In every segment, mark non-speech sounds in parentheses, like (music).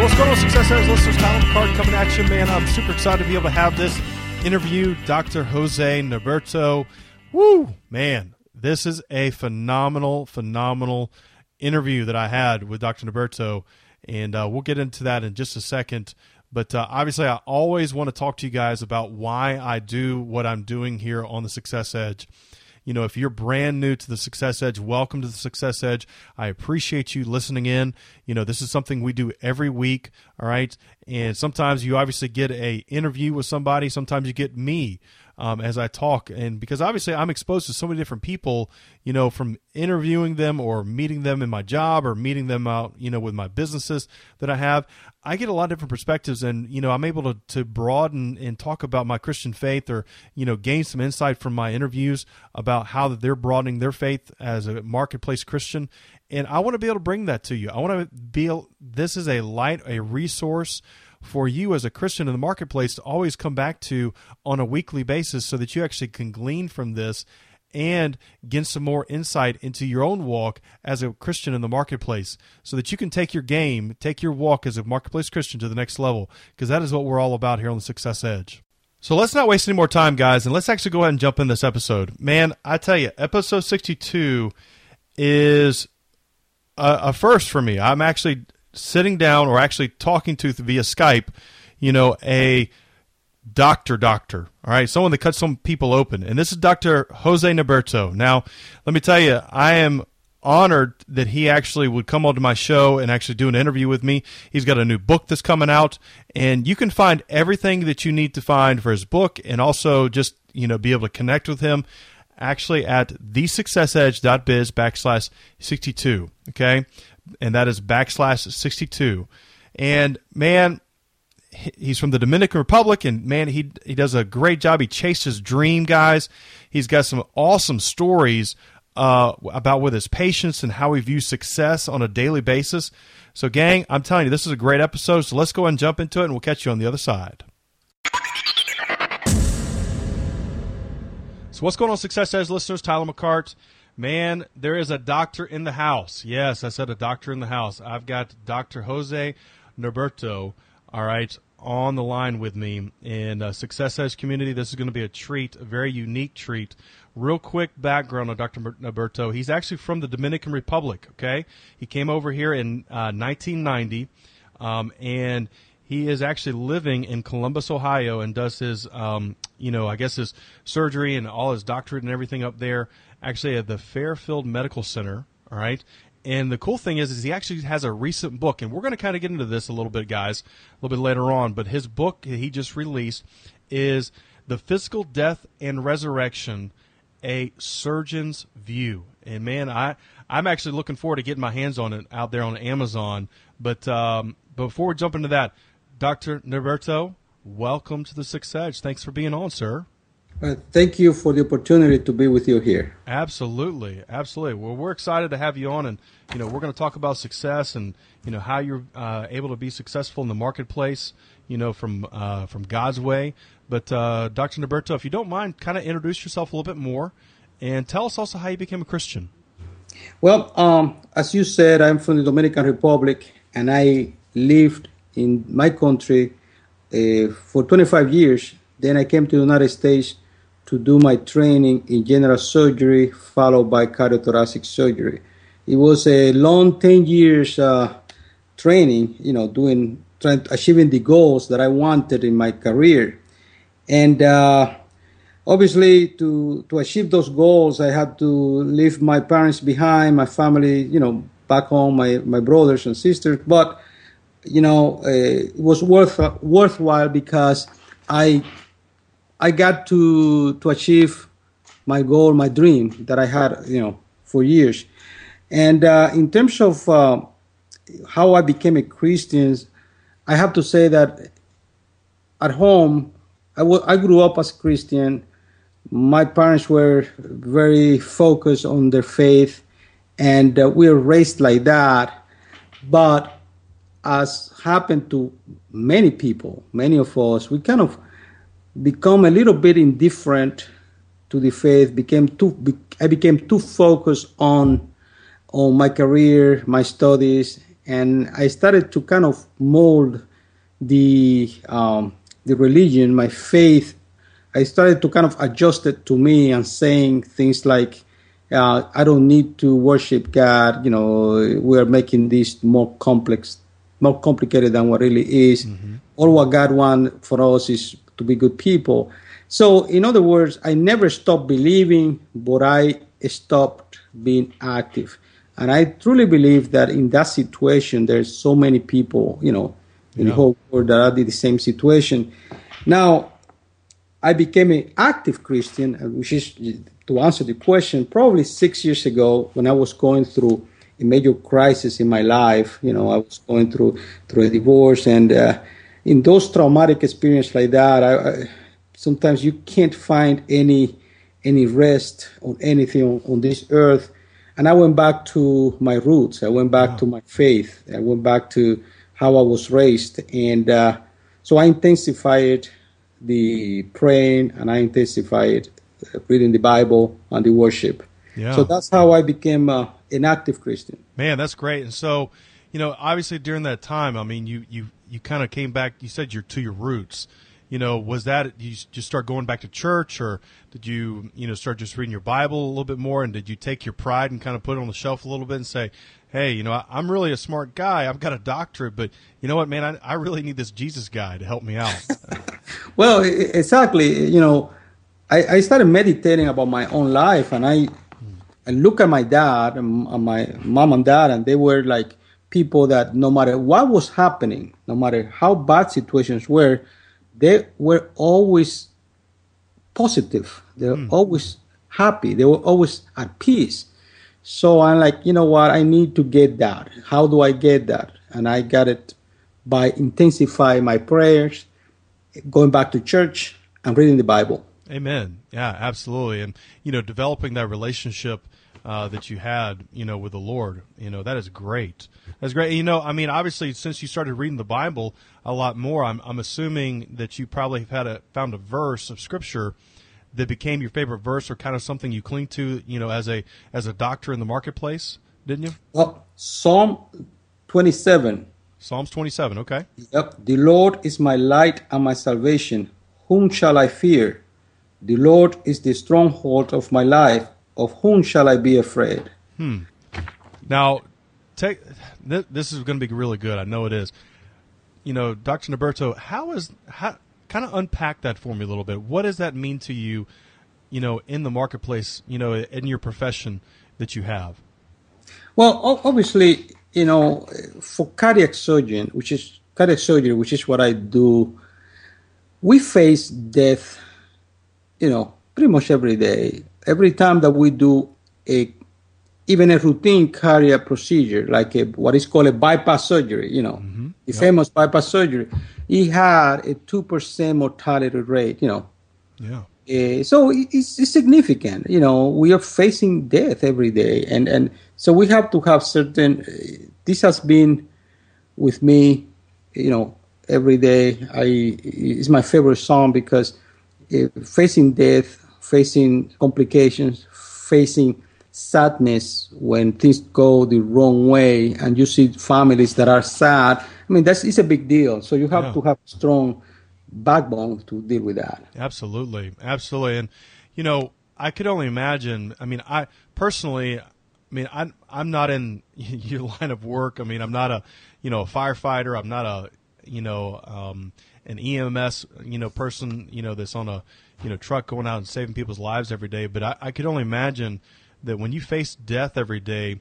So what's going on, Success Edge listeners? Tyler McCart coming at you, man. I'm super excited to be able to have this interview. Dr. Jose Norberto. Woo, man. This is a phenomenal, phenomenal interview that I had with Dr. Norberto, and uh, we'll get into that in just a second. But uh, obviously, I always want to talk to you guys about why I do what I'm doing here on the Success Edge. You know, if you're brand new to the Success Edge, welcome to the Success Edge. I appreciate you listening in. You know, this is something we do every week, all right? And sometimes you obviously get a interview with somebody, sometimes you get me um, as I talk. And because obviously I'm exposed to so many different people, you know, from interviewing them or meeting them in my job or meeting them out, you know, with my businesses that I have, I get a lot of different perspectives. And, you know, I'm able to, to broaden and talk about my Christian faith or, you know, gain some insight from my interviews about how that they're broadening their faith as a marketplace Christian. And I want to be able to bring that to you. I want to be, this is a light, a resource for you as a Christian in the marketplace to always come back to on a weekly basis so that you actually can glean from this and get some more insight into your own walk as a Christian in the marketplace so that you can take your game, take your walk as a marketplace Christian to the next level because that is what we're all about here on the Success Edge. So let's not waste any more time, guys, and let's actually go ahead and jump in this episode. Man, I tell you, episode 62 is a, a first for me. I'm actually sitting down or actually talking to via Skype, you know, a doctor doctor all right? Someone that cuts some people open. And this is dr jose Norberto. now let me tell you i am honored that he actually would come onto my show and actually do an interview with me. He's got a new book that's coming out. And you can find everything that you need to find for his book and also just you know be able to connect with him actually at thesuccessedge.biz backslash 62 okay and that is backslash 62. And man, he's from the Dominican Republic, and man, he he does a great job. He chased his dream, guys. He's got some awesome stories uh, about with his patients and how he views success on a daily basis. So, gang, I'm telling you, this is a great episode. So let's go and jump into it, and we'll catch you on the other side. So, what's going on, Success Edge listeners? Tyler McCart. Man, there is a doctor in the house. Yes, I said a doctor in the house. I've got Dr. Jose Norberto, all right, on the line with me in uh, Success Edge community. This is going to be a treat, a very unique treat. Real quick background on Dr. Norberto. He's actually from the Dominican Republic, okay? He came over here in uh, 1990, um, and he is actually living in Columbus, Ohio, and does his, um, you know, I guess his surgery and all his doctorate and everything up there actually at the Fairfield Medical Center. All right. And the cool thing is, is he actually has a recent book, and we're going to kind of get into this a little bit, guys, a little bit later on. But his book he just released is "The Physical Death and Resurrection: A Surgeon's View." And man, I I'm actually looking forward to getting my hands on it out there on Amazon. But um, before we jump into that, Dr. Norberto, welcome to the Success. Thanks for being on, sir. Uh, thank you for the opportunity to be with you here. Absolutely, absolutely. Well, we're excited to have you on, and you know we're going to talk about success and you know how you're uh, able to be successful in the marketplace. You know from uh, from God's way. But uh, Dr. Norberto, if you don't mind, kind of introduce yourself a little bit more, and tell us also how you became a Christian. Well, um, as you said, I'm from the Dominican Republic, and I lived in my country uh, for 25 years. Then I came to the United States to do my training in general surgery, followed by cardiothoracic surgery. It was a long 10 years uh, training, you know, doing, trying, achieving the goals that I wanted in my career. And uh, obviously, to, to achieve those goals, I had to leave my parents behind, my family, you know, back home, my, my brothers and sisters. But, you know, uh, it was worth, worthwhile because I I got to to achieve my goal, my dream that I had, you know, for years. And uh, in terms of uh, how I became a Christian, I have to say that at home, I, w- I grew up as a Christian. My parents were very focused on their faith, and uh, we were raised like that. But as happened to many people, many of us, we kind of become a little bit indifferent to the faith. Became too, I became too focused on on my career, my studies, and I started to kind of mold the um, the religion, my faith. I started to kind of adjust it to me and saying things like, uh, "I don't need to worship God." You know, we are making this more complex, more complicated than what really is. Mm-hmm. All what God wants for us is to be good people. So, in other words, I never stopped believing, but I stopped being active. And I truly believe that in that situation, there's so many people, you know, in yeah. the whole world that are in the same situation. Now, I became an active Christian, uh, which is to answer the question, probably six years ago when I was going through a major crisis in my life. You know, I was going through through a divorce, and uh, in those traumatic experiences like that, I, I, sometimes you can't find any any rest on anything on, on this earth and I went back to my roots. I went back wow. to my faith. I went back to how I was raised, and uh, so I intensified the praying and I intensified reading the Bible and the worship. Yeah. So that's how I became uh, an active Christian. Man, that's great. And so, you know, obviously during that time, I mean, you you you kind of came back. You said you're to your roots you know, was that you just start going back to church, or did you, you know, start just reading your Bible a little bit more, and did you take your pride and kind of put it on the shelf a little bit and say, hey, you know, I, am really a smart guy. I've got a doctorate, but you know what, man, I, I really need this Jesus guy to help me out. (laughs) well, exactly. You know, I, I started meditating about my own life, and I, hmm. I look at my dad and my mom and dad, and they were like people that no matter what was happening, no matter how bad situations were, they were always positive. They were mm. always happy. They were always at peace. So I'm like, you know what? I need to get that. How do I get that? And I got it by intensifying my prayers, going back to church, and reading the Bible. Amen. Yeah, absolutely. And you know, developing that relationship uh, that you had, you know, with the Lord. You know, that is great. That's great. You know, I mean, obviously, since you started reading the Bible a lot more, I'm, I'm assuming that you probably have had a found a verse of Scripture that became your favorite verse, or kind of something you cling to, you know, as a as a doctor in the marketplace, didn't you? Well, Psalm 27. Psalms 27. Okay. Yep. The Lord is my light and my salvation. Whom shall I fear? The Lord is the stronghold of my life of whom shall I be afraid? Hmm. Now, take th- this is going to be really good. I know it is. You know, Dr. Norberto, how is how kind of unpack that for me a little bit? What does that mean to you? You know, in the marketplace, you know, in your profession that you have. Well, obviously, you know, for cardiac surgeon, which is cardiac surgery, which is what I do, we face death, you know, pretty much every day every time that we do a even a routine cardiac procedure, like a, what is called a bypass surgery, you know, mm-hmm. the yep. famous bypass surgery, he had a 2% mortality rate, you know. Yeah. Uh, so it's, it's, significant, you know, we are facing death every day. And, and so we have to have certain, uh, this has been with me, you know, every day. I, it's my favorite song because uh, facing death facing complications, facing sadness when things go the wrong way, and you see families that are sad. I mean, that's it's a big deal. So you have yeah. to have strong backbone to deal with that. Absolutely, absolutely, and you know, I could only imagine. I mean, I personally, I mean, I'm I'm not in (laughs) your line of work. I mean, I'm not a you know a firefighter. I'm not a you know um, an EMS you know person you know that's on a you know truck going out and saving people's lives every day. But I, I could only imagine that when you face death every day,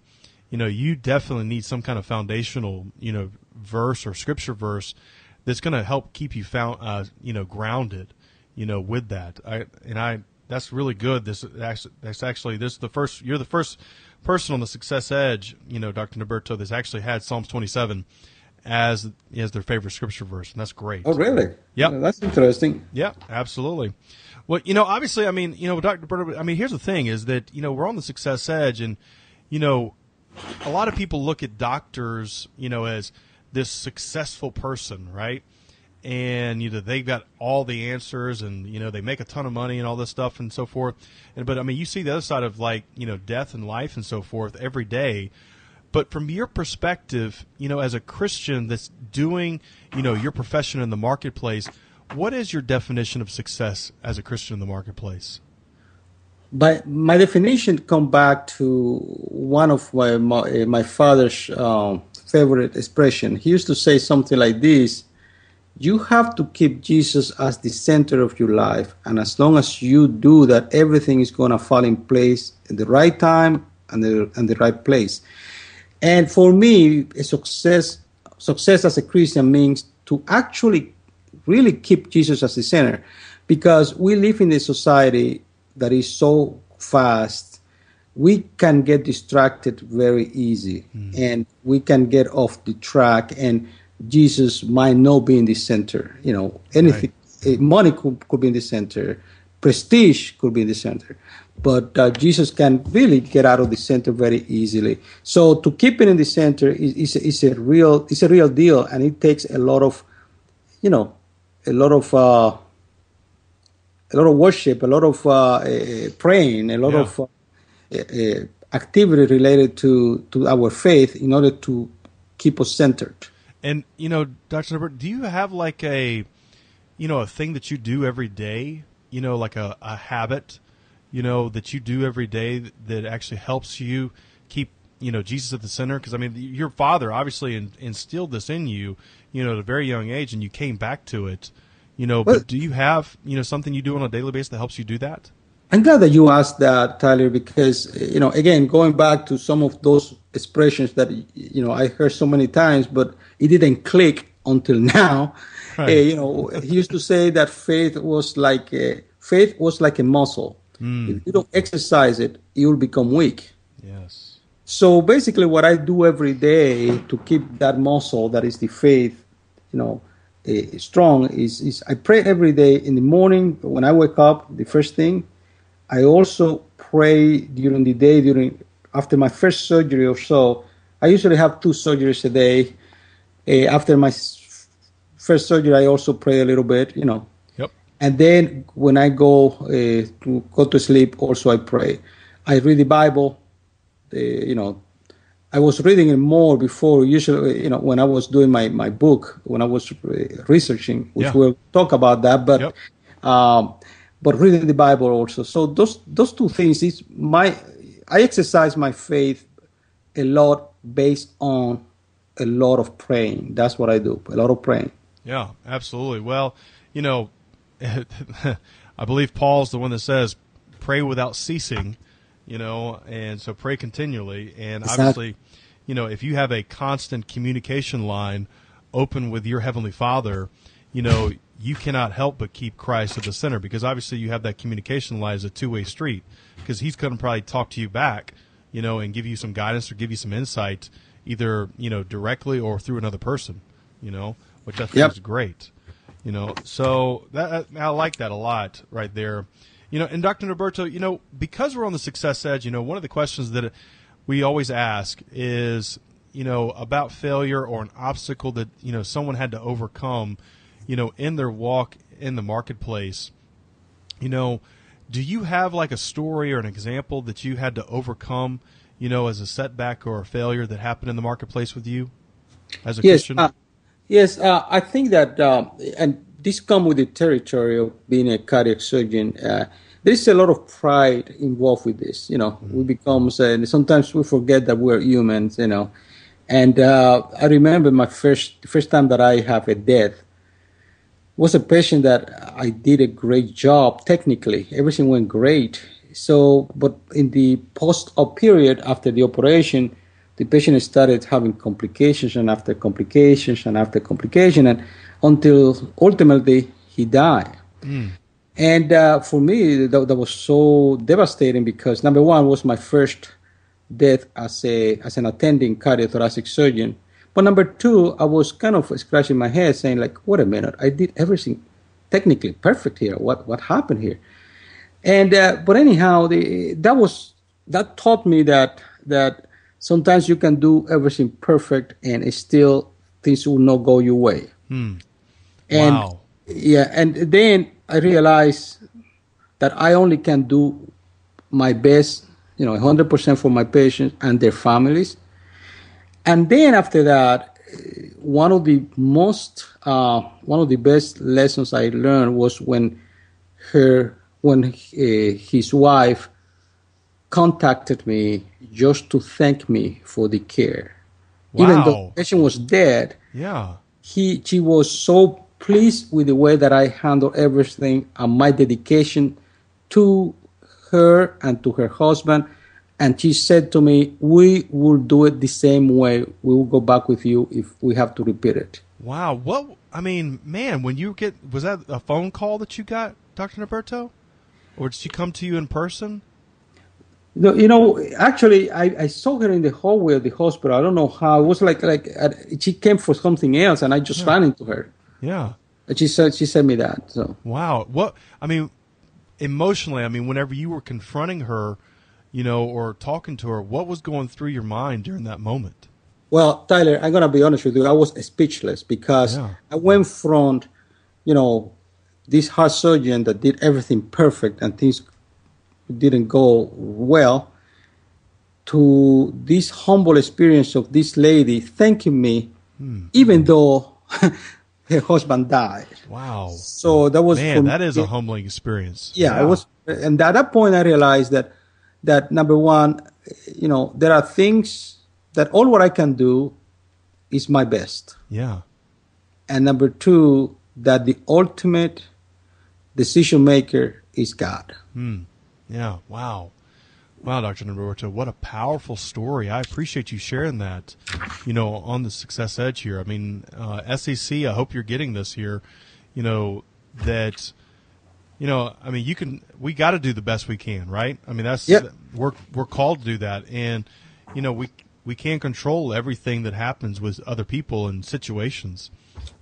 you know you definitely need some kind of foundational you know verse or scripture verse that's going to help keep you found uh, you know grounded you know with that. I and I that's really good. This that's actually this the first you're the first person on the Success Edge, you know, Dr. Norberto, that's actually had Psalms 27 as as their favorite scripture verse, and that's great. Oh, really? Yeah, that's interesting. Yeah, absolutely. Well, you know, obviously, I mean, you know, Dr. Berto, I mean, here's the thing is that, you know, we're on the success edge and, you know, a lot of people look at doctors, you know, as this successful person, right? And you know they've got all the answers, and you know they make a ton of money and all this stuff and so forth. And but I mean, you see the other side of like you know death and life and so forth every day. But from your perspective, you know, as a Christian that's doing, you know, your profession in the marketplace, what is your definition of success as a Christian in the marketplace? But my definition come back to one of my my, my father's um, favorite expression. He used to say something like this: "You have to keep Jesus as the center of your life, and as long as you do that, everything is going to fall in place at the right time and the and the right place." And for me, a success success as a Christian means to actually really keep Jesus as the center, because we live in a society that is so fast, we can get distracted very easy mm. and we can get off the track and Jesus might not be in the center. You know, anything, right. Eh, money could, could, be in the center, prestige could be in the center, but uh, Jesus can really get out of the center very easily. So to keep it in the center is, is, is a real, is a real deal, and it takes a lot of, you know, a lot of uh, a lot of worship, a lot of uh, praying, a lot yeah. of uh, activity related to, to our faith in order to keep us centered. And you know, Dr. Norbert, do you have like a, you know, a thing that you do every day? You know, like a, a habit, you know, that you do every day that actually helps you keep, you know, Jesus at the center? Because I mean, your father obviously instilled this in you, you know, at a very young age, and you came back to it you know, but do you have, you know, something you do on a daily basis that helps you do that? I'm glad that you asked that, Tyler, because, you know, again, going back to some of those expressions that, you know, I heard so many times, but it didn't click until (laughs) now. Right. Uh, you know, he used to say that faith was like a, faith was like a muscle. Mm. If you don't exercise it, you'll become weak. Yes. So basically, what I do every day to keep that muscle, that is the faith, you know, uh, strong is, is I pray every day in the morning when I wake up, the first thing. I also pray during the day, during after my first surgery or so. I usually have two surgeries a day. Uh, after my first surgery, I also pray a little bit, you know. And then when I go uh, to go to sleep, also I pray. I read the Bible, uh, you know, I was reading it more before. Usually, you know, when I was doing my, my book, when I was researching, which yeah. we'll talk about that. But yep. um, but reading the Bible also. So those those two things is my. I exercise my faith a lot based on a lot of praying. That's what I do. A lot of praying. Yeah, absolutely. Well, you know, (laughs) I believe Paul's the one that says, "Pray without ceasing." you know, and so pray continually. And exactly. obviously, you know, if you have a constant communication line open with your Heavenly Father, you know, you cannot help but keep Christ at the center because obviously you have that communication line as a two way street because He's going to probably talk to you back, you know, and give you some guidance or give you some insight either, you know, directly or through another person, you know, which I think yep. is great. You know, so that I like that a lot right there. You know, and Dr. Norberto, you know, because we're on the success edge, you know, one of the questions that we always ask is, you know, about failure or an obstacle that, you know, someone had to overcome, you know, in their walk in the marketplace. You know, do you have like a story or an example that you had to overcome, you know, as a setback or a failure that happened in the marketplace with you as a yes, Christian? Uh, yes, uh, I think that, uh, and this comes with the territory of being a cardiac surgeon. Uh, there's a lot of pride involved with this. You know, mm-hmm. we become uh, sometimes we forget that we're humans. You know, and uh, I remember my first first time that I have a death was a patient that I did a great job technically. Everything went great. So, but in the post-op period after the operation, the patient started having complications and after complications and after complication and until ultimately he died. Mm. And uh, for me, that, that, was so devastating because number one was my first death as a as an attending cardiothoracic surgeon, But number two, I was kind of scratching my head, saying like, "Wait a minute! I did everything technically perfect here. What what happened here?" And uh, but anyhow, the, that was that taught me that that sometimes you can do everything perfect and it still things will not go your way. Hmm. And Wow. yeah, and then I realized that I only can do my best, you know, 100% for my patients and their families. And then after that, one of the most, uh, one of the best lessons I learned was when her, when uh, his wife contacted me just to thank me for the care. Even though Wow. the patient was dead, Yeah. he she was so pleased with the way that I handled everything and my dedication to her and to her husband. And she said to me, "We will do it the same way. We will go back with you if we have to repeat it." Wow. What? I mean, man, when you get was that a phone call that you got, Doctor Roberto, or did she come to you in person? No, you know, actually, I, I saw her in the hallway of the hospital. I don't know how. It was like like uh, she came for something else, and I just ran into her. Yeah. And she said she sent me that. So Wow. What? I mean, emotionally. I mean, whenever you were confronting her, you know, or talking to her, what was going through your mind during that moment? Well, Tyler, I'm gonna be honest with you. I was speechless because Yeah. I went from, you know, this heart surgeon that did everything perfect and things didn't go well, to this humble experience of this lady thanking me, even though (laughs) her husband died. Wow. So that was Man, that is a humbling experience. yeah, it was and at that point i realized that that number one you know there are things that all what i can do is my best Yeah. and number two that the ultimate decision maker is god Hmm. Yeah. Wow. Wow, Dr. Roberto, what a powerful story. I appreciate you sharing that, you know, on the Success Edge here. I mean, uh, SEC, I hope you're getting this here, you know, that, you know, I mean, you can, we got to do the best we can, right? I mean, that's, Yep. we're, we're called to do that. And, you know, we, we can't control everything that happens with other people and situations.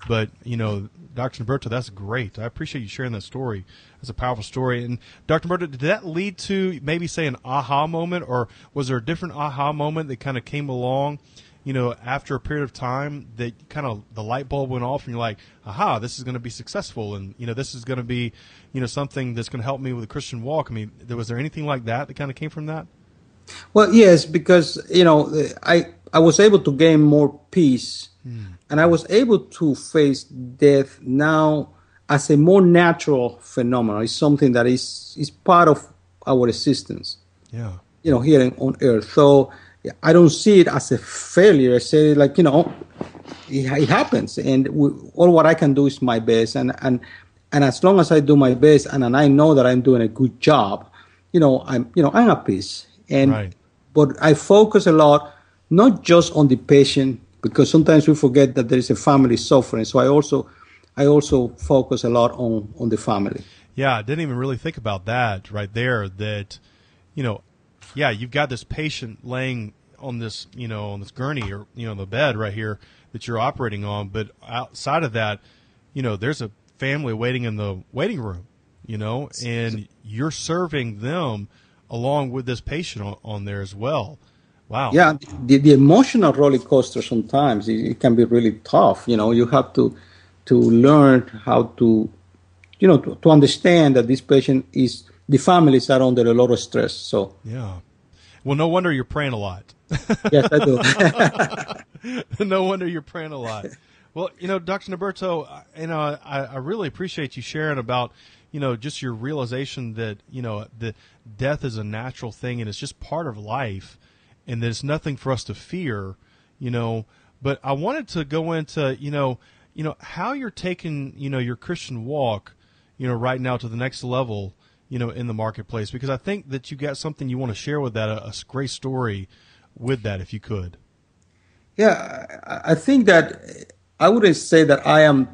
But, you know, Dr. Roberto, that's great. I appreciate you sharing that story. That's a powerful story. And Dr. Roberto, did that lead to maybe say an aha moment or was there a different aha moment that kind of came along, you know, after a period of time that kind of the light bulb went off and you're like, aha, this is going to be successful. And, you know, this is going to be, you know, something that's going to help me with a Christian walk. I mean, was there anything like that that kind of came from that? well yes because you know i i was able to gain more peace hmm. and i was able to face death now as a more natural phenomenon. It's something that is is part of our existence Yeah. you know here in, on earth. So i don't see it as a failure. I say like you know it, it happens and we, all what i can do is my best. And and and as long as i do my best and, and i know that i'm doing a good job you know i'm you know i'm at peace. And Right. but i focus a lot not just on the patient because sometimes we forget that there is a family suffering so i also i also focus a lot on on the family Yeah, I didn't even really think about that right there. That, you know, yeah, you've got this patient laying on this, you know, on this gurney or you know, the bed right here that you're operating on, but outside of that, you know, there's a family waiting in the waiting room, you know, and you're serving them along with this patient on, on there as well. Wow. yeah the, the emotional roller coaster sometimes it, it can be really tough you know you have to to learn how to you know to, to understand that this patient is the families are under a lot of stress so Yeah. Well, no wonder you're praying a lot. (laughs) yes i do (laughs) no wonder you're praying a lot. Well, you know, Dr. Norberto, you know, I, I really appreciate you sharing about, you know, just your realization that, you know, the death is a natural thing and it's just part of life and there's nothing for us to fear, you know, but I wanted to go into, you know, you know, how you're taking, you know, your Christian walk, you know, right now to the next level, you know, in the marketplace, because I think that you got something you want to share with that, a, a great story with that, if you could. yeah I, think that i wouldn't say that i am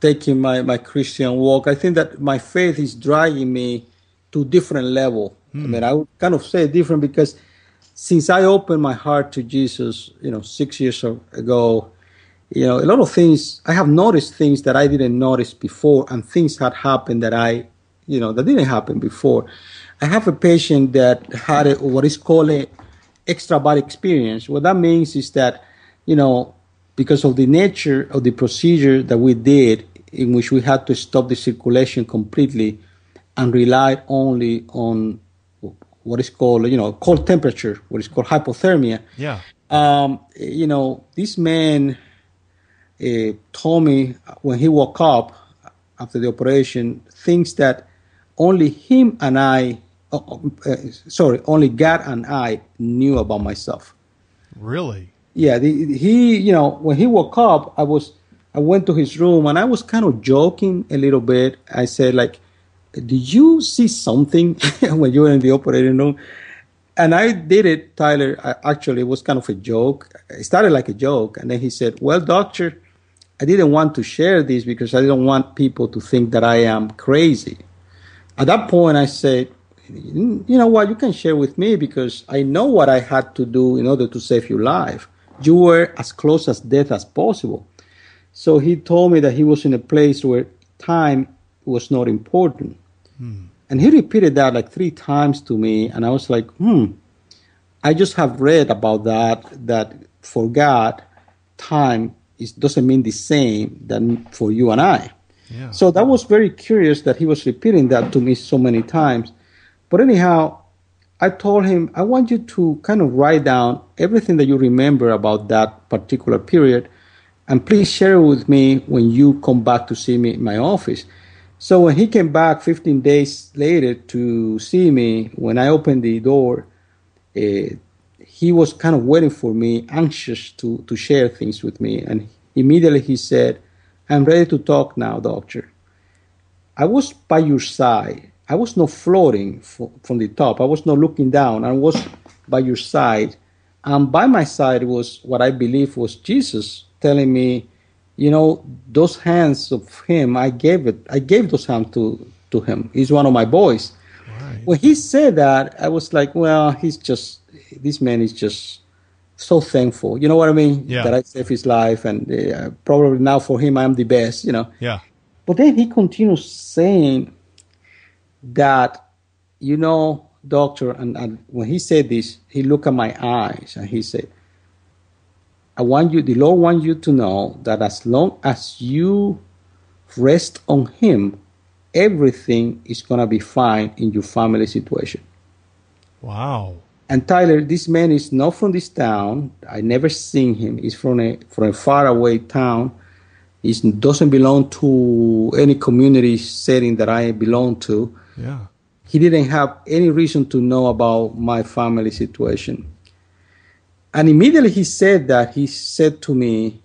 taking my, my christian walk. I think that my faith is dragging me to different level. I hmm. mean i would kind of say different because since I opened my heart to Jesus, you know, six years ago, you know, a lot of things, I have noticed things that I didn't notice before, and things had happened that I, you know, that didn't happen before. I have a patient that had a, what is called a extra body experience. What that means is that, you know, because of the nature of the procedure that we did, in which we had to stop the circulation completely and rely only on what is called, you know, cold temperature, what is called hypothermia. Yeah. Um, you know, this man uh, told me when he woke up after the operation things that only him and I, uh, uh, sorry, only God and I knew about myself. Really? Yeah. The, he, you know, when he woke up, I was, I went to his room and I was kind of joking a little bit. I said, like, did you see something (laughs) when you were in the operating room? And I did it, Tyler. I, actually, it was kind of a joke. It started like a joke. And then he said, Well, doctor, I didn't want to share this because I didn't want people to think that I am crazy. At that point, I said, You know what? You can share with me because I know what I had to do in order to save your life. You were as close as death as possible. So he told me that he was in a place where time was not important. Hmm. And he repeated that like three times to me, and I was like, hmm, I just have read about that, that for God, time is, doesn't mean the same than for you and I. Yeah. So that was very curious that he was repeating that to me so many times. But anyhow, I told him, I want you to kind of write down everything that you remember about that particular period, and please share it with me when you come back to see me in my office. So when he came back 15 days later to see me, when I opened the door, uh, he was kind of waiting for me, anxious to, to share things with me. And immediately he said, I'm ready to talk now, doctor. I was by your side. I was not floating from the top. I was not looking down. I was by your side. And by my side was what I believe was Jesus telling me, you know, those hands of him, I gave it, I gave those hands to, to him. He's one of my boys. Right. When he said that, I was like, well, he's just, this man is just so thankful. You know what I mean? Yeah. That I saved his life, and uh, probably now for him, I'm the best. You know. Yeah. But then he continues saying that, you know, doctor, and, and when he said this, he looked at my eyes and he said, I want you, the Lord wants you to know that as long as you rest on Him, everything is going to be fine in your family situation. Wow. And Tyler, this man is not from this town. I never seen him. He's from a from a faraway town. He doesn't belong to any community setting that I belong to. Yeah. He didn't have any reason to know about my family situation. And immediately he said that, he said to me,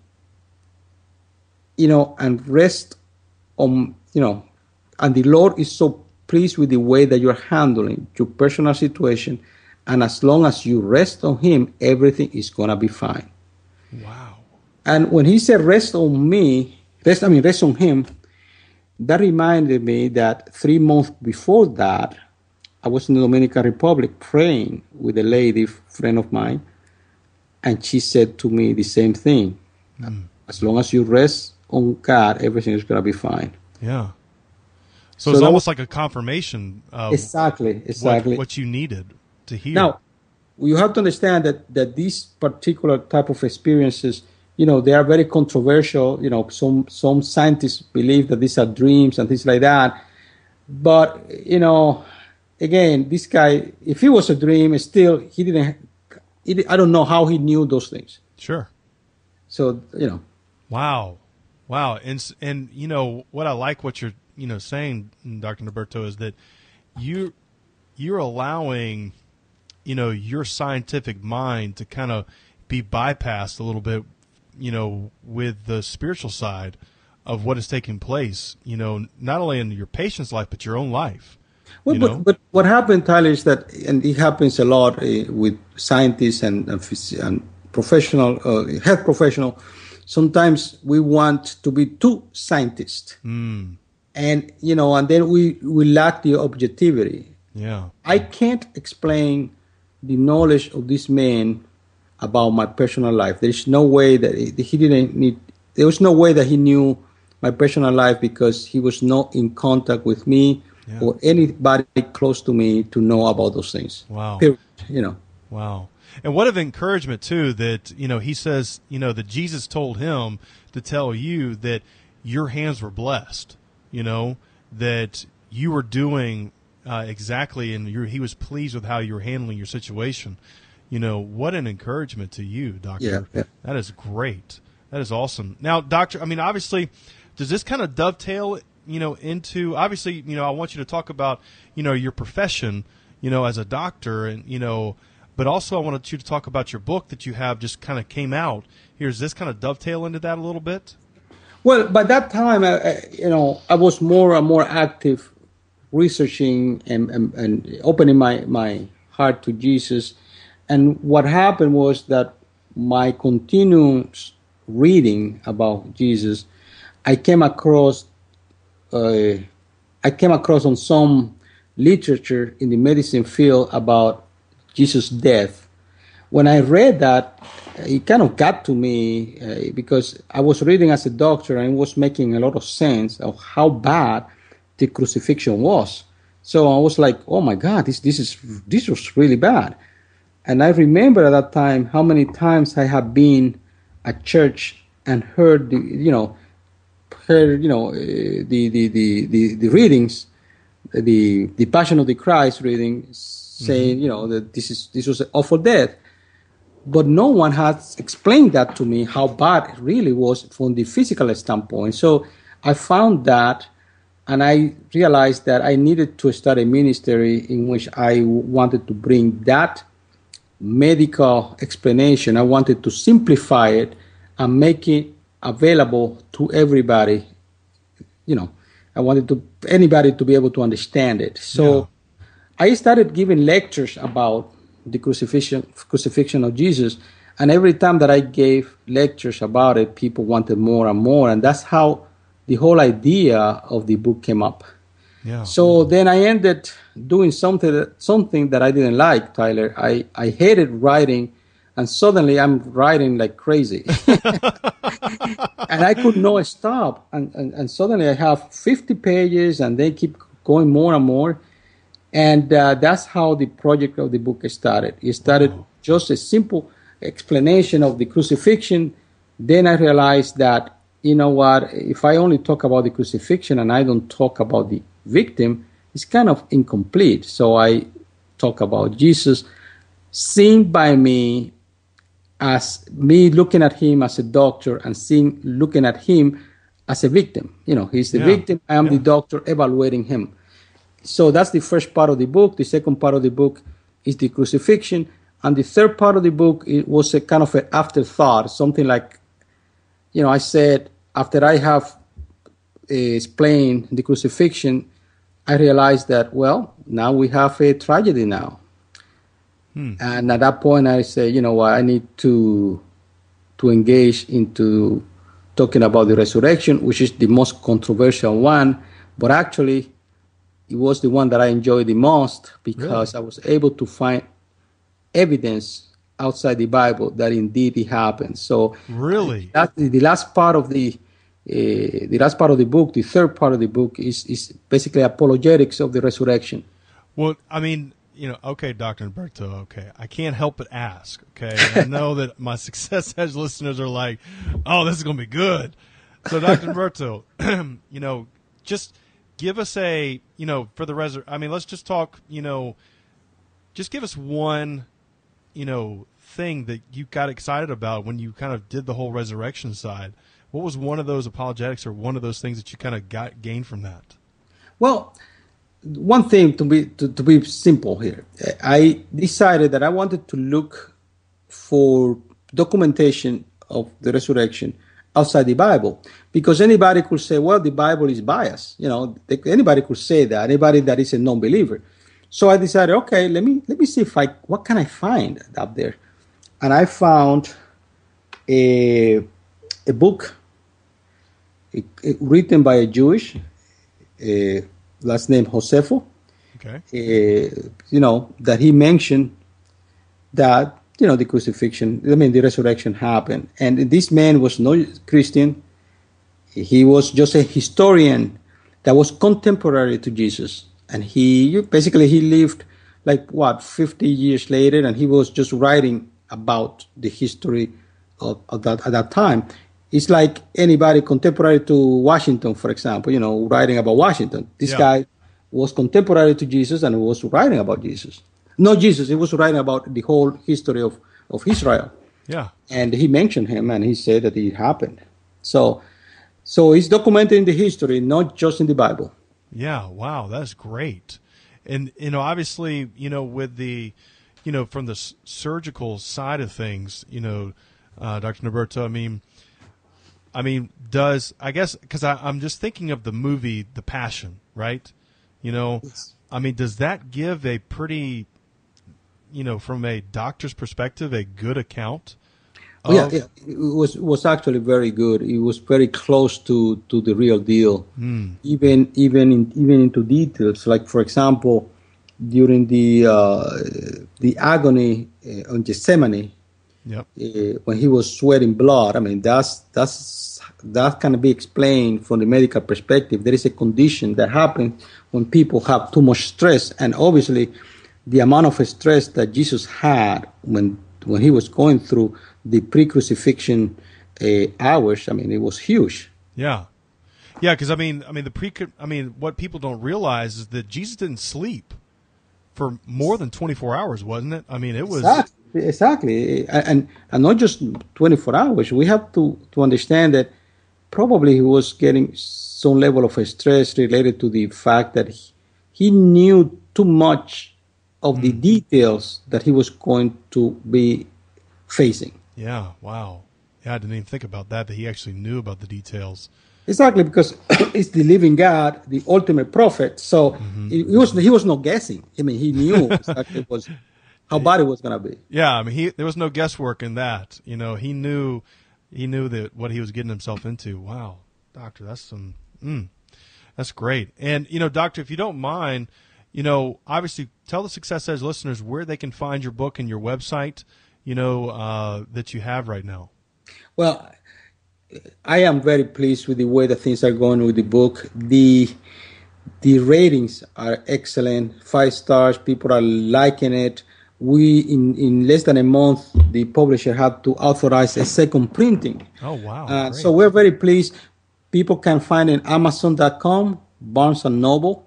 you know, and rest on, you know, and the Lord is so pleased with the way that you're handling your personal situation. And as long as you rest on Him, everything is going to be fine. Wow. And when He said rest on me, rest, I mean, rest on Him, that reminded me that three months before that, I was in the Dominican Republic praying with a lady friend of mine and she said to me the same thing. Mm. As long as you rest on God, everything is going to be fine. Yeah. So, so it's almost was, like a confirmation of exactly, exactly what, what, you needed to hear. Now, you have to understand that that these particular type of experiences, you know, they are very controversial. You know, some some scientists believe that these are dreams and things like that. But you know, again, this guy, if it was a dream, still he didn't it, I don't know how he knew those things. Sure. So you know. Wow, wow, and and you know what I like what you're you know saying, Dr. Norberto, is that you you're allowing you know your scientific mind to kind of be bypassed a little bit, you know, with the spiritual side of what is taking place. You know, not only in your patient's life but your own life. Well, but, but, what happened, Tyler, is that, and it happens a lot uh, with scientists and, and, and professional, uh, health professional. Sometimes we want to be too scientist, mm. and you know, and then we we lack the objectivity. Yeah, I can't explain the knowledge of this man about my personal life. There's no way that he didn't need. There was no way that he knew my personal life because he was not in contact with me yeah. or anybody close to me to know about those things. Wow. Period, you know. Wow. And what of encouragement too that you know he says you know that Jesus told him to tell you that your hands were blessed. You know that you were doing uh, exactly, and he was pleased with how you were handling your situation. You know what an encouragement to you, Doctor. Yeah, yeah. That is great. That is awesome. Now, Doctor, I mean, obviously, does this kind of dovetail you know into obviously you know I want you to talk about you know your profession you know as a doctor and you know but also I wanted you to talk about your book that you have just kind of came out. Here, does this kind of dovetail into that a little bit? Well, by that time, I, you know, I was more and more active, researching and, and, and opening my, my heart to Jesus. And what happened was that my continuous reading about Jesus, I came across, uh, I came across on some literature in the medicine field about Jesus' death. When I read that, it kind of got to me uh, because I was reading as a doctor and it was making a lot of sense of how bad the crucifixion was. So I was like, "Oh my God, this this is this was really bad." And I remember at that time how many times I had been at church and heard the you know heard you know uh, the, the, the the the readings, the the Passion of the Christ reading, saying, mm-hmm. you know, that this is this was an awful death. But no one has explained that to me how bad it really was from the physical standpoint. So I found that and I realized that I needed to start a ministry in which I wanted to bring that medical explanation. I wanted to simplify it and make it available to everybody. You know, I wanted to anybody to be able to understand it. So I started giving lectures about the crucifixion, crucifixion of Jesus. And every time that I gave lectures about it, people wanted more and more. And that's how the whole idea of the book came up. Yeah. So then I ended doing something that, something that I didn't like, Tyler. I, I hated writing, and suddenly I'm writing like crazy. (laughs) and I could not stop. And, and, and suddenly I have 50 pages, and they keep going more and more. And uh, that's how the project of the book started. It started wow. just a simple explanation of the crucifixion. Then I realized that, you know what, if I only talk about the crucifixion and I don't talk about the victim, it's kind of incomplete. So I talk about Jesus seen by me as me looking at him as a doctor and seeing looking at him as a victim. You know, he's the yeah. victim, I am yeah. the doctor evaluating him. So that's the first part of the book. The second part of the book is the crucifixion. And the third part of the book it was a kind of an afterthought, something like, you know, I said, after I have uh, explained the crucifixion, I realized that, well, now we have a tragedy now. Hmm. And at that point, I said, you know what, I need to to engage into talking about the resurrection, which is the most controversial one. But actually, it was the one that I enjoyed the most because really? I was able to find evidence outside the Bible that indeed it happened. So really, that the last part of the uh, the last part of the book, the third part of the book, is is basically apologetics of the resurrection. Well, I mean, you know, okay, Doctor Norberto, okay, I can't help but ask. Okay, I (laughs) know that my Success Edge listeners are like, "Oh, this is going to be good." So, Doctor Norberto, (clears throat) you know, just give us a you know for the resur- I mean, let's just talk. You know, just give us one, you know, thing that you got excited about when you kind of did the whole resurrection side. What was one of those apologetics or one of those things that you kind of got gained from that? Well, one thing to be to, to be simple here, I decided that I wanted to look for documentation of the resurrection outside the Bible because anybody could say, well, the Bible is biased. You know, they, anybody could say that. Anybody that is a non-believer. So I decided, okay, let me let me see if I what can I find up there, and I found a a book a, a, written by a Jewish, last name Josefo. Okay. Uh, you know that he mentioned that you know the crucifixion, I mean the resurrection happened, and this man was no Christian. He was just a historian that was contemporary to Jesus, and he basically he lived like what 50 years later, and he was just writing about the history of, of that at that time. It's like anybody contemporary to Washington, for example, you know, writing about Washington. This Yeah. guy was contemporary to Jesus and was writing about Jesus. Not Jesus, he was writing about the whole history of, of Israel. Yeah. And he mentioned him and he said that it happened. So so it's documented in the history, not just in the Bible. Yeah, wow, that's great. And you know, obviously, you know, with the, you know, from the s- surgical side of things, you know, uh, Dr. Norberto, I mean, I mean, does I guess because I'm just thinking of the movie The Passion, right? You know, I mean, does that give a pretty, you know, from a doctor's perspective, a good account? Oh, yeah, yeah, it was was actually very good. It was very close to, to the real deal, even even in, even into details. Like for example, during the uh, the agony uh, on Gethsemane, Yep. uh, when he was sweating blood. I mean, that's that's that can be explained from the medical perspective. There is a condition that happens when people have too much stress, and obviously, the amount of stress that Jesus had when when he was going through the pre-crucifixion uh, hours. I mean, it was huge. Yeah, yeah. Because I mean, I mean the pre. I mean, what people don't realize is that Jesus didn't sleep for more than twenty four hours, wasn't it? I mean, it was. Exactly, exactly. And, and not just 24 hours. We have to, to understand that probably he was getting some level of stress related to the fact that he, he knew too much of the mm. details that he was going to be facing. Yeah. Wow. Yeah, I didn't even think about that. That he actually knew about the details. Exactly, because (coughs) it's the living God, the ultimate prophet. So mm-hmm. he, he was he was not guessing. I mean, he knew (laughs) exactly was how bad it was going to be. Yeah, I mean, he there was no guesswork in that. You know, he knew, he knew that what he was getting himself into. Wow, doctor, that's some, mm, that's great. And you know, doctor, if you don't mind, you know, obviously, tell the Success Edge listeners where they can find your book and your website. You know, uh, that you have right now. Well, I am very pleased with the way that things are going with the book. The the ratings are excellent, five stars. People are liking it. We in in less than a month, the publisher had to authorize a second printing. Oh wow! Uh, so we're very pleased. People can find it Amazon.com, Barnes and Noble.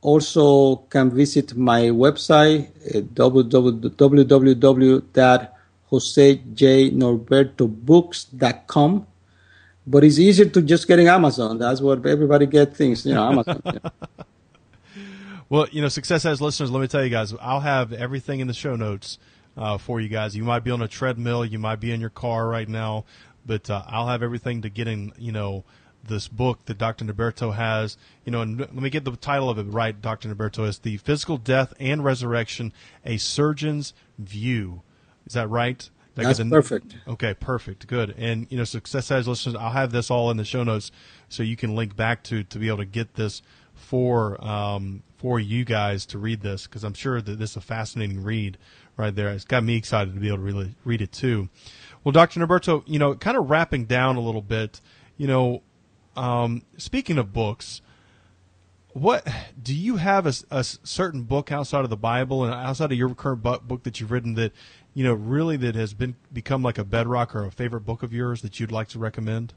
Also, can visit my website uh, www.josejnorbertobooks.com. But it's easier to just get in Amazon. That's where everybody gets things, you know, Amazon. (laughs) Well, you know, Success Edge listeners, let me tell you guys, I'll have everything in the show notes uh, for you guys. You might be on a treadmill, you might be in your car right now, but uh, I'll have everything to get in, you know, this book that Dr. Norberto has. You know, and let me get the title of it right, Dr. Norberto. It's The Physical Death and Resurrection, A Surgeon's View. Is that right? That's the- perfect. Okay, perfect, good. And you know, Success Edge listeners, I'll have this all in the show notes, so you can link back to to be able to get this for um, for you guys to read this because I'm sure that this is a fascinating read right there. It's got me excited to be able to really read it too. Well, Dr. Norberto, you know, kind of wrapping down a little bit, you know, um, speaking of books, what do you have a, a certain book outside of the Bible and outside of your current book that you've written that you know really that has been become like a bedrock or a favorite book of yours that you'd like to recommend?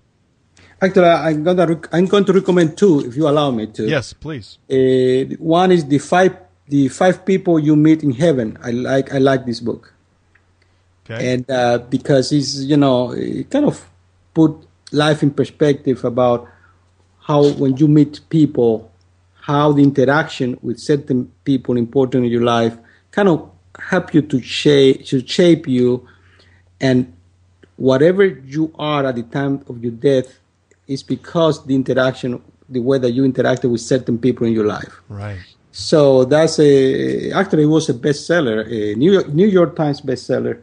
Actually, I'm gonna rec- I'm going to recommend two, if you allow me to. Yes, please. Uh, one is the five the five people you meet in heaven. I like I like this book. Okay. and uh, because it's you know it kind of put life in perspective about how when you meet people how the interaction with certain people important in your life kind of help you to shape to shape you and whatever you are at the time of your death is because the interaction the way that you interacted with certain people in your life right. so that's a actually it was a bestseller, a New York New York Times bestseller.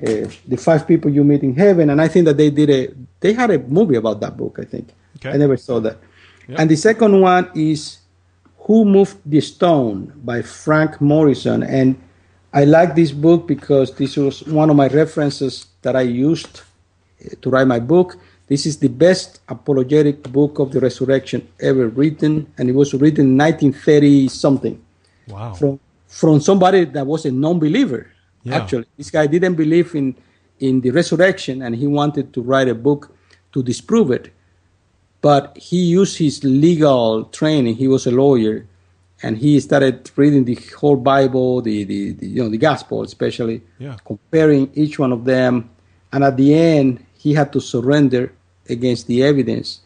Uh, the five people you meet in heaven, and I think that they did a they had a movie about that book. I think Okay. I never saw that. Yep. And the second one is Who Moved the Stone by Frank Morison, and I like this book because this was one of my references that I used uh, to write my book. This is the best apologetic book of the resurrection ever written, and it was written in 1930 something. Wow. From from somebody that was a non-believer. Yeah. Actually, this guy didn't believe in in the resurrection, and he wanted to write a book to disprove it. But he used his legal training. He was a lawyer, and he started reading the whole Bible, the, the, the you know the Gospel especially, Yeah. comparing each one of them, and at the end he had to surrender against the evidence,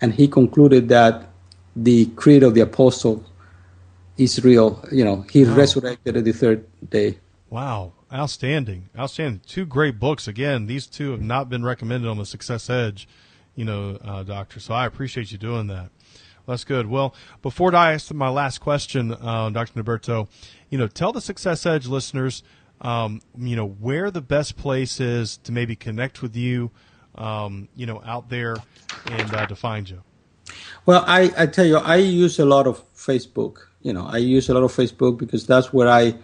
and he concluded that the creed of the apostle is real. You know, he Wow. resurrected at the third day. Wow. Outstanding. Outstanding. Two great books. Again, these two have not been recommended on the Success Edge, you know, uh, Doctor. So I appreciate you doing that. That's good. Well, before I ask my last question, uh, Dr. Norberto, you know, tell the Success Edge listeners, um, you know, where the best place is to maybe connect with you, um, you know, out there and uh, to find you. Well, I, I tell you, I use a lot of Facebook. You know, I use a lot of Facebook because that's where I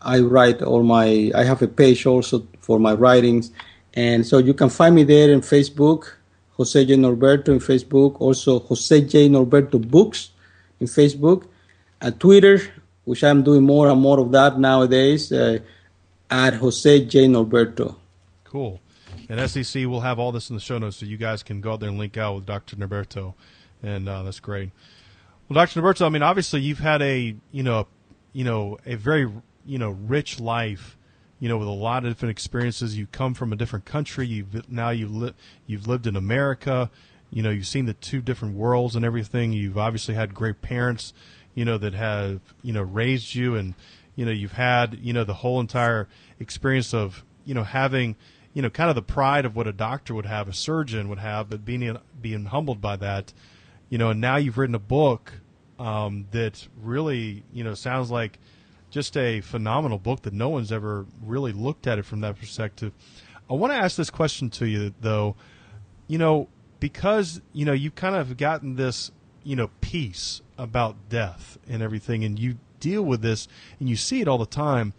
I write all my. I have a page also for my writings, and so you can find me there in Facebook, Jose J Norberto in Facebook, also Jose J Norberto Books in Facebook, and Twitter, which I'm doing more and more of that nowadays, uh, at Jose J Norberto. Cool. And SEC will have all this in the show notes so you guys can go out there and link out with Dr. Norberto. And uh, that's great. Well, Dr. Norberto, I mean, obviously you've had a, you know, you know, a very, you know, rich life, you know, with a lot of different experiences. You come from a different country. You've now you've li- you've lived in America. You know, you've seen the two different worlds and everything. You've obviously had great parents, you know, that have, you know, raised you and, you know, you've had, you know, the whole entire experience of, you know, having, you know, kind of the pride of what a doctor would have, a surgeon would have, but being being humbled by that, you know, and now you've written a book um, that really, you know, sounds like just a phenomenal book that no one's ever really looked at it from that perspective. I want to ask this question to you though, you know, because you know you've kind of gotten this, you know, peace about death and everything, and you deal with this and you see it all the time.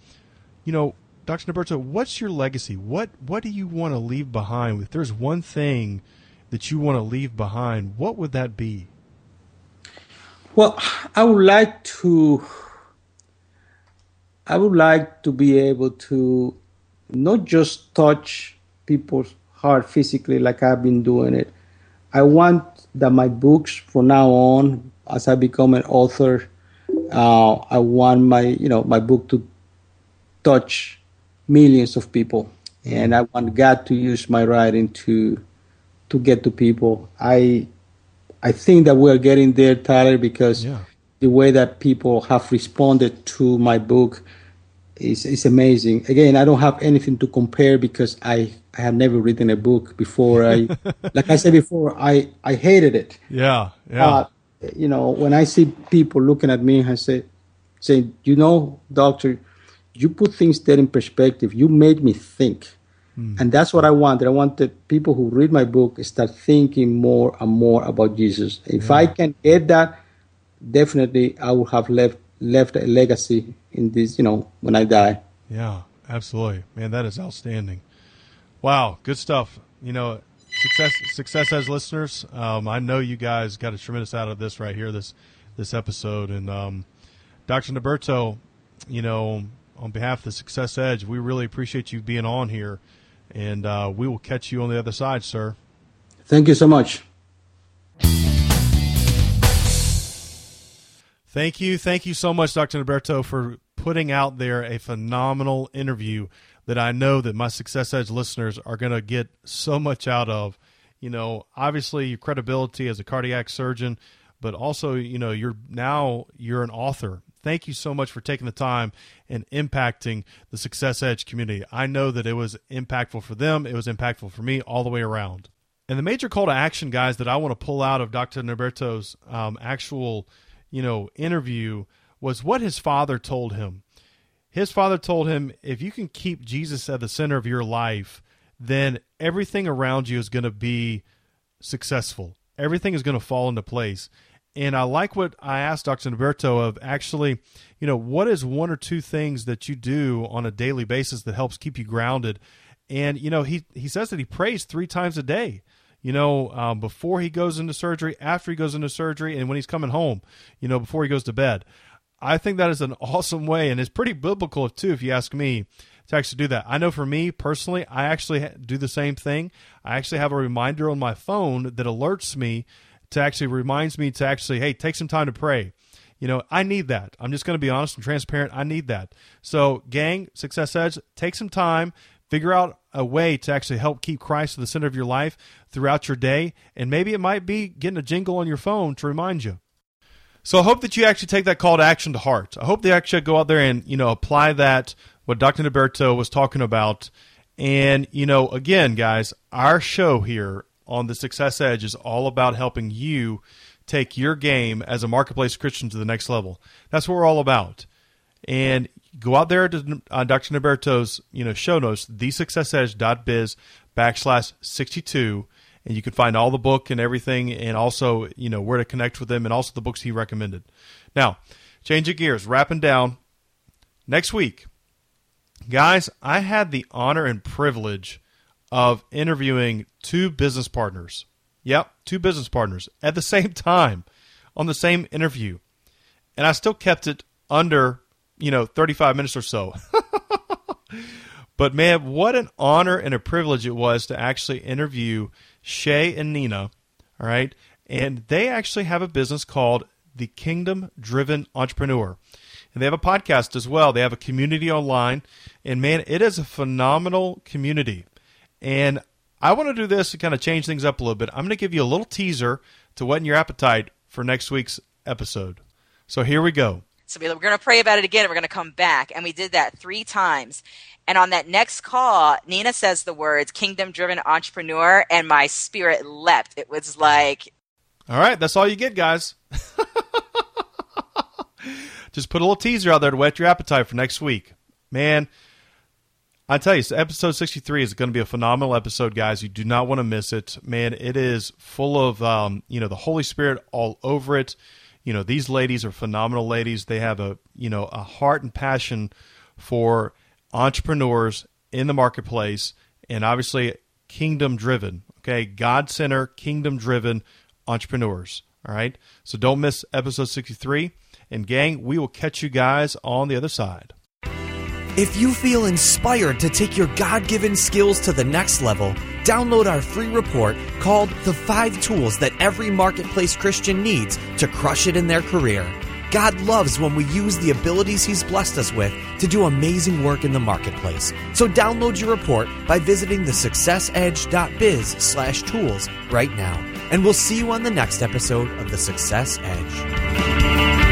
You know, Dr. Norberto, what's your legacy? What what do you want to leave behind? If there's one thing that you want to leave behind, what would that be? Well, I would like to. I would like to be able to not just touch people's heart physically like I've been doing it. I want that my books from now on, as I become an author, uh, I want my you know my book to touch millions of people, and I want God to use my writing to to get to people. I I think that we're getting there, Tyler, because Yeah. the way that people have responded to my book is is amazing. Again, I don't have anything to compare because I, I have never written a book before. I (laughs) like I said before, I, I hated it. Yeah, yeah, Uh, you know, when I see people looking at me and say, saying, you know, doctor, you put things there in perspective. You made me think. And that's what I wanted. I wanted people who read my book start thinking more and more about Jesus. If I can get that, definitely I will have left left a legacy in this, you know, when I die. yeah, absolutely, man. That is outstanding. Wow, good stuff. You know, success Success Edge listeners. Um, I know you guys got a tremendous out of this right here, this this episode, and um, Dr. Norberto, you know, on behalf of the Success Edge, we really appreciate you being on here, and uh, we will catch you on the other side, sir. Thank you so much. Thank you. Thank you so much, Dr. Norberto, for putting out there a phenomenal interview that I know that my Success Edge listeners are going to get so much out of. You know, obviously your credibility as a cardiac surgeon, but also, you know, you're now you're an author. Thank you so much for taking the time and impacting the Success Edge community. I know that it was impactful for them, it was impactful for me all the way around. And the major call to action, guys, that I want to pull out of Dr. Norberto's um, actual, you know, interview was what his father told him. His father told him, if you can keep Jesus at the center of your life, then everything around you is going to be successful. Everything is going to fall into place. And I like what I asked Dr. Norberto of actually, you know, what is one or two things that you do on a daily basis that helps keep you grounded? And you know, he he says that he prays three times a day. You know, um, before he goes into surgery, after he goes into surgery, and when he's coming home. You know, before he goes to bed. I think that is an (laughs) awesome way, and it's pretty biblical too, if you ask me, to actually do that. I know for me personally, I actually do the same thing. I actually have a reminder on my phone that alerts me to actually reminds me to actually, hey, take some time to pray. You know, I need that. I'm just going to be honest and transparent. I need that. So, gang, Success Edge, take some time, figure out a way to actually help keep Christ at the center of your life throughout your day. And maybe it might be getting a jingle on your phone to remind you. So I hope that you actually take that call to action to heart. I hope they actually go out there and, you know, apply that, what Dr. Norberto was talking about. And, you know, again, guys, our show here on the Success Edge is all about helping you take your game as a marketplace Christian to the next level. That's what we're all about. And go out there to uh, Dr. Norberto's, you know, show notes, thesuccessedge.biz backslash 62 and you can find all the book and everything and also you know where to connect with him and also the books he recommended now change of gears wrapping down next week guys i had the honor and privilege of interviewing two business partners yep two business partners at the (laughs) same time on the same interview and i still kept it under you know 35 minutes or so (laughs) but man what an honor and a privilege it was to actually interview Shay and Nina, all right, and they actually have a business called the Kingdom Driven Entrepreneur. And they have a podcast as well. They have a community online. And man, it is a phenomenal community. And I want to do this to kind of change things up a little bit. I'm going to give you a little teaser to whet your appetite for next week's episode. So here we go. So we're going to pray about it again. And we're going to come back. And we did that three times. And on that next call, Nina says the words kingdom driven entrepreneur, and my spirit leapt. It was like. All right, that's all you get, guys. (laughs) Just put a little teaser out there to whet your appetite for next week. Man, I tell you, so episode 63 is going to be a phenomenal episode, guys. You do not want to miss it. Man, it is full of, um, you know, the Holy Spirit all over it. You know, these ladies are phenomenal ladies. They have a, you know, a heart and passion for entrepreneurs in the marketplace and obviously kingdom driven. Okay, God center, kingdom driven entrepreneurs. All right, so don't miss episode 63. And gang, we will catch you guys on the other side. If you feel inspired to take your God given skills to the next level, download our free report called The Five Tools That Every Marketplace Christian Needs to Crush It in Their Career. God loves when we use the abilities He's blessed us with to do amazing work in the marketplace. So download your report by visiting the thesuccessedge.biz slash tools right now. And we'll see you on the next episode of The Success Edge.